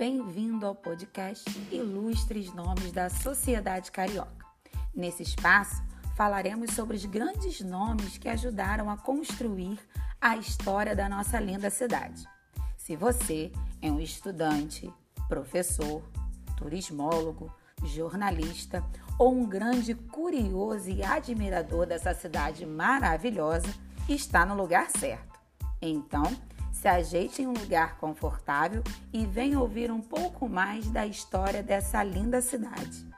bem-vindo ao podcast Ilustres Nomes da Sociedade Carioca. Nesse espaço, falaremos sobre os grandes nomes que ajudaram a construir a história da nossa linda cidade. Se você é um estudante, professor, turismólogo, jornalista ou um grande curioso e admirador dessa cidade maravilhosa, está no lugar certo. Então, se ajeite em um lugar confortável e venha ouvir um pouco mais da história dessa linda cidade.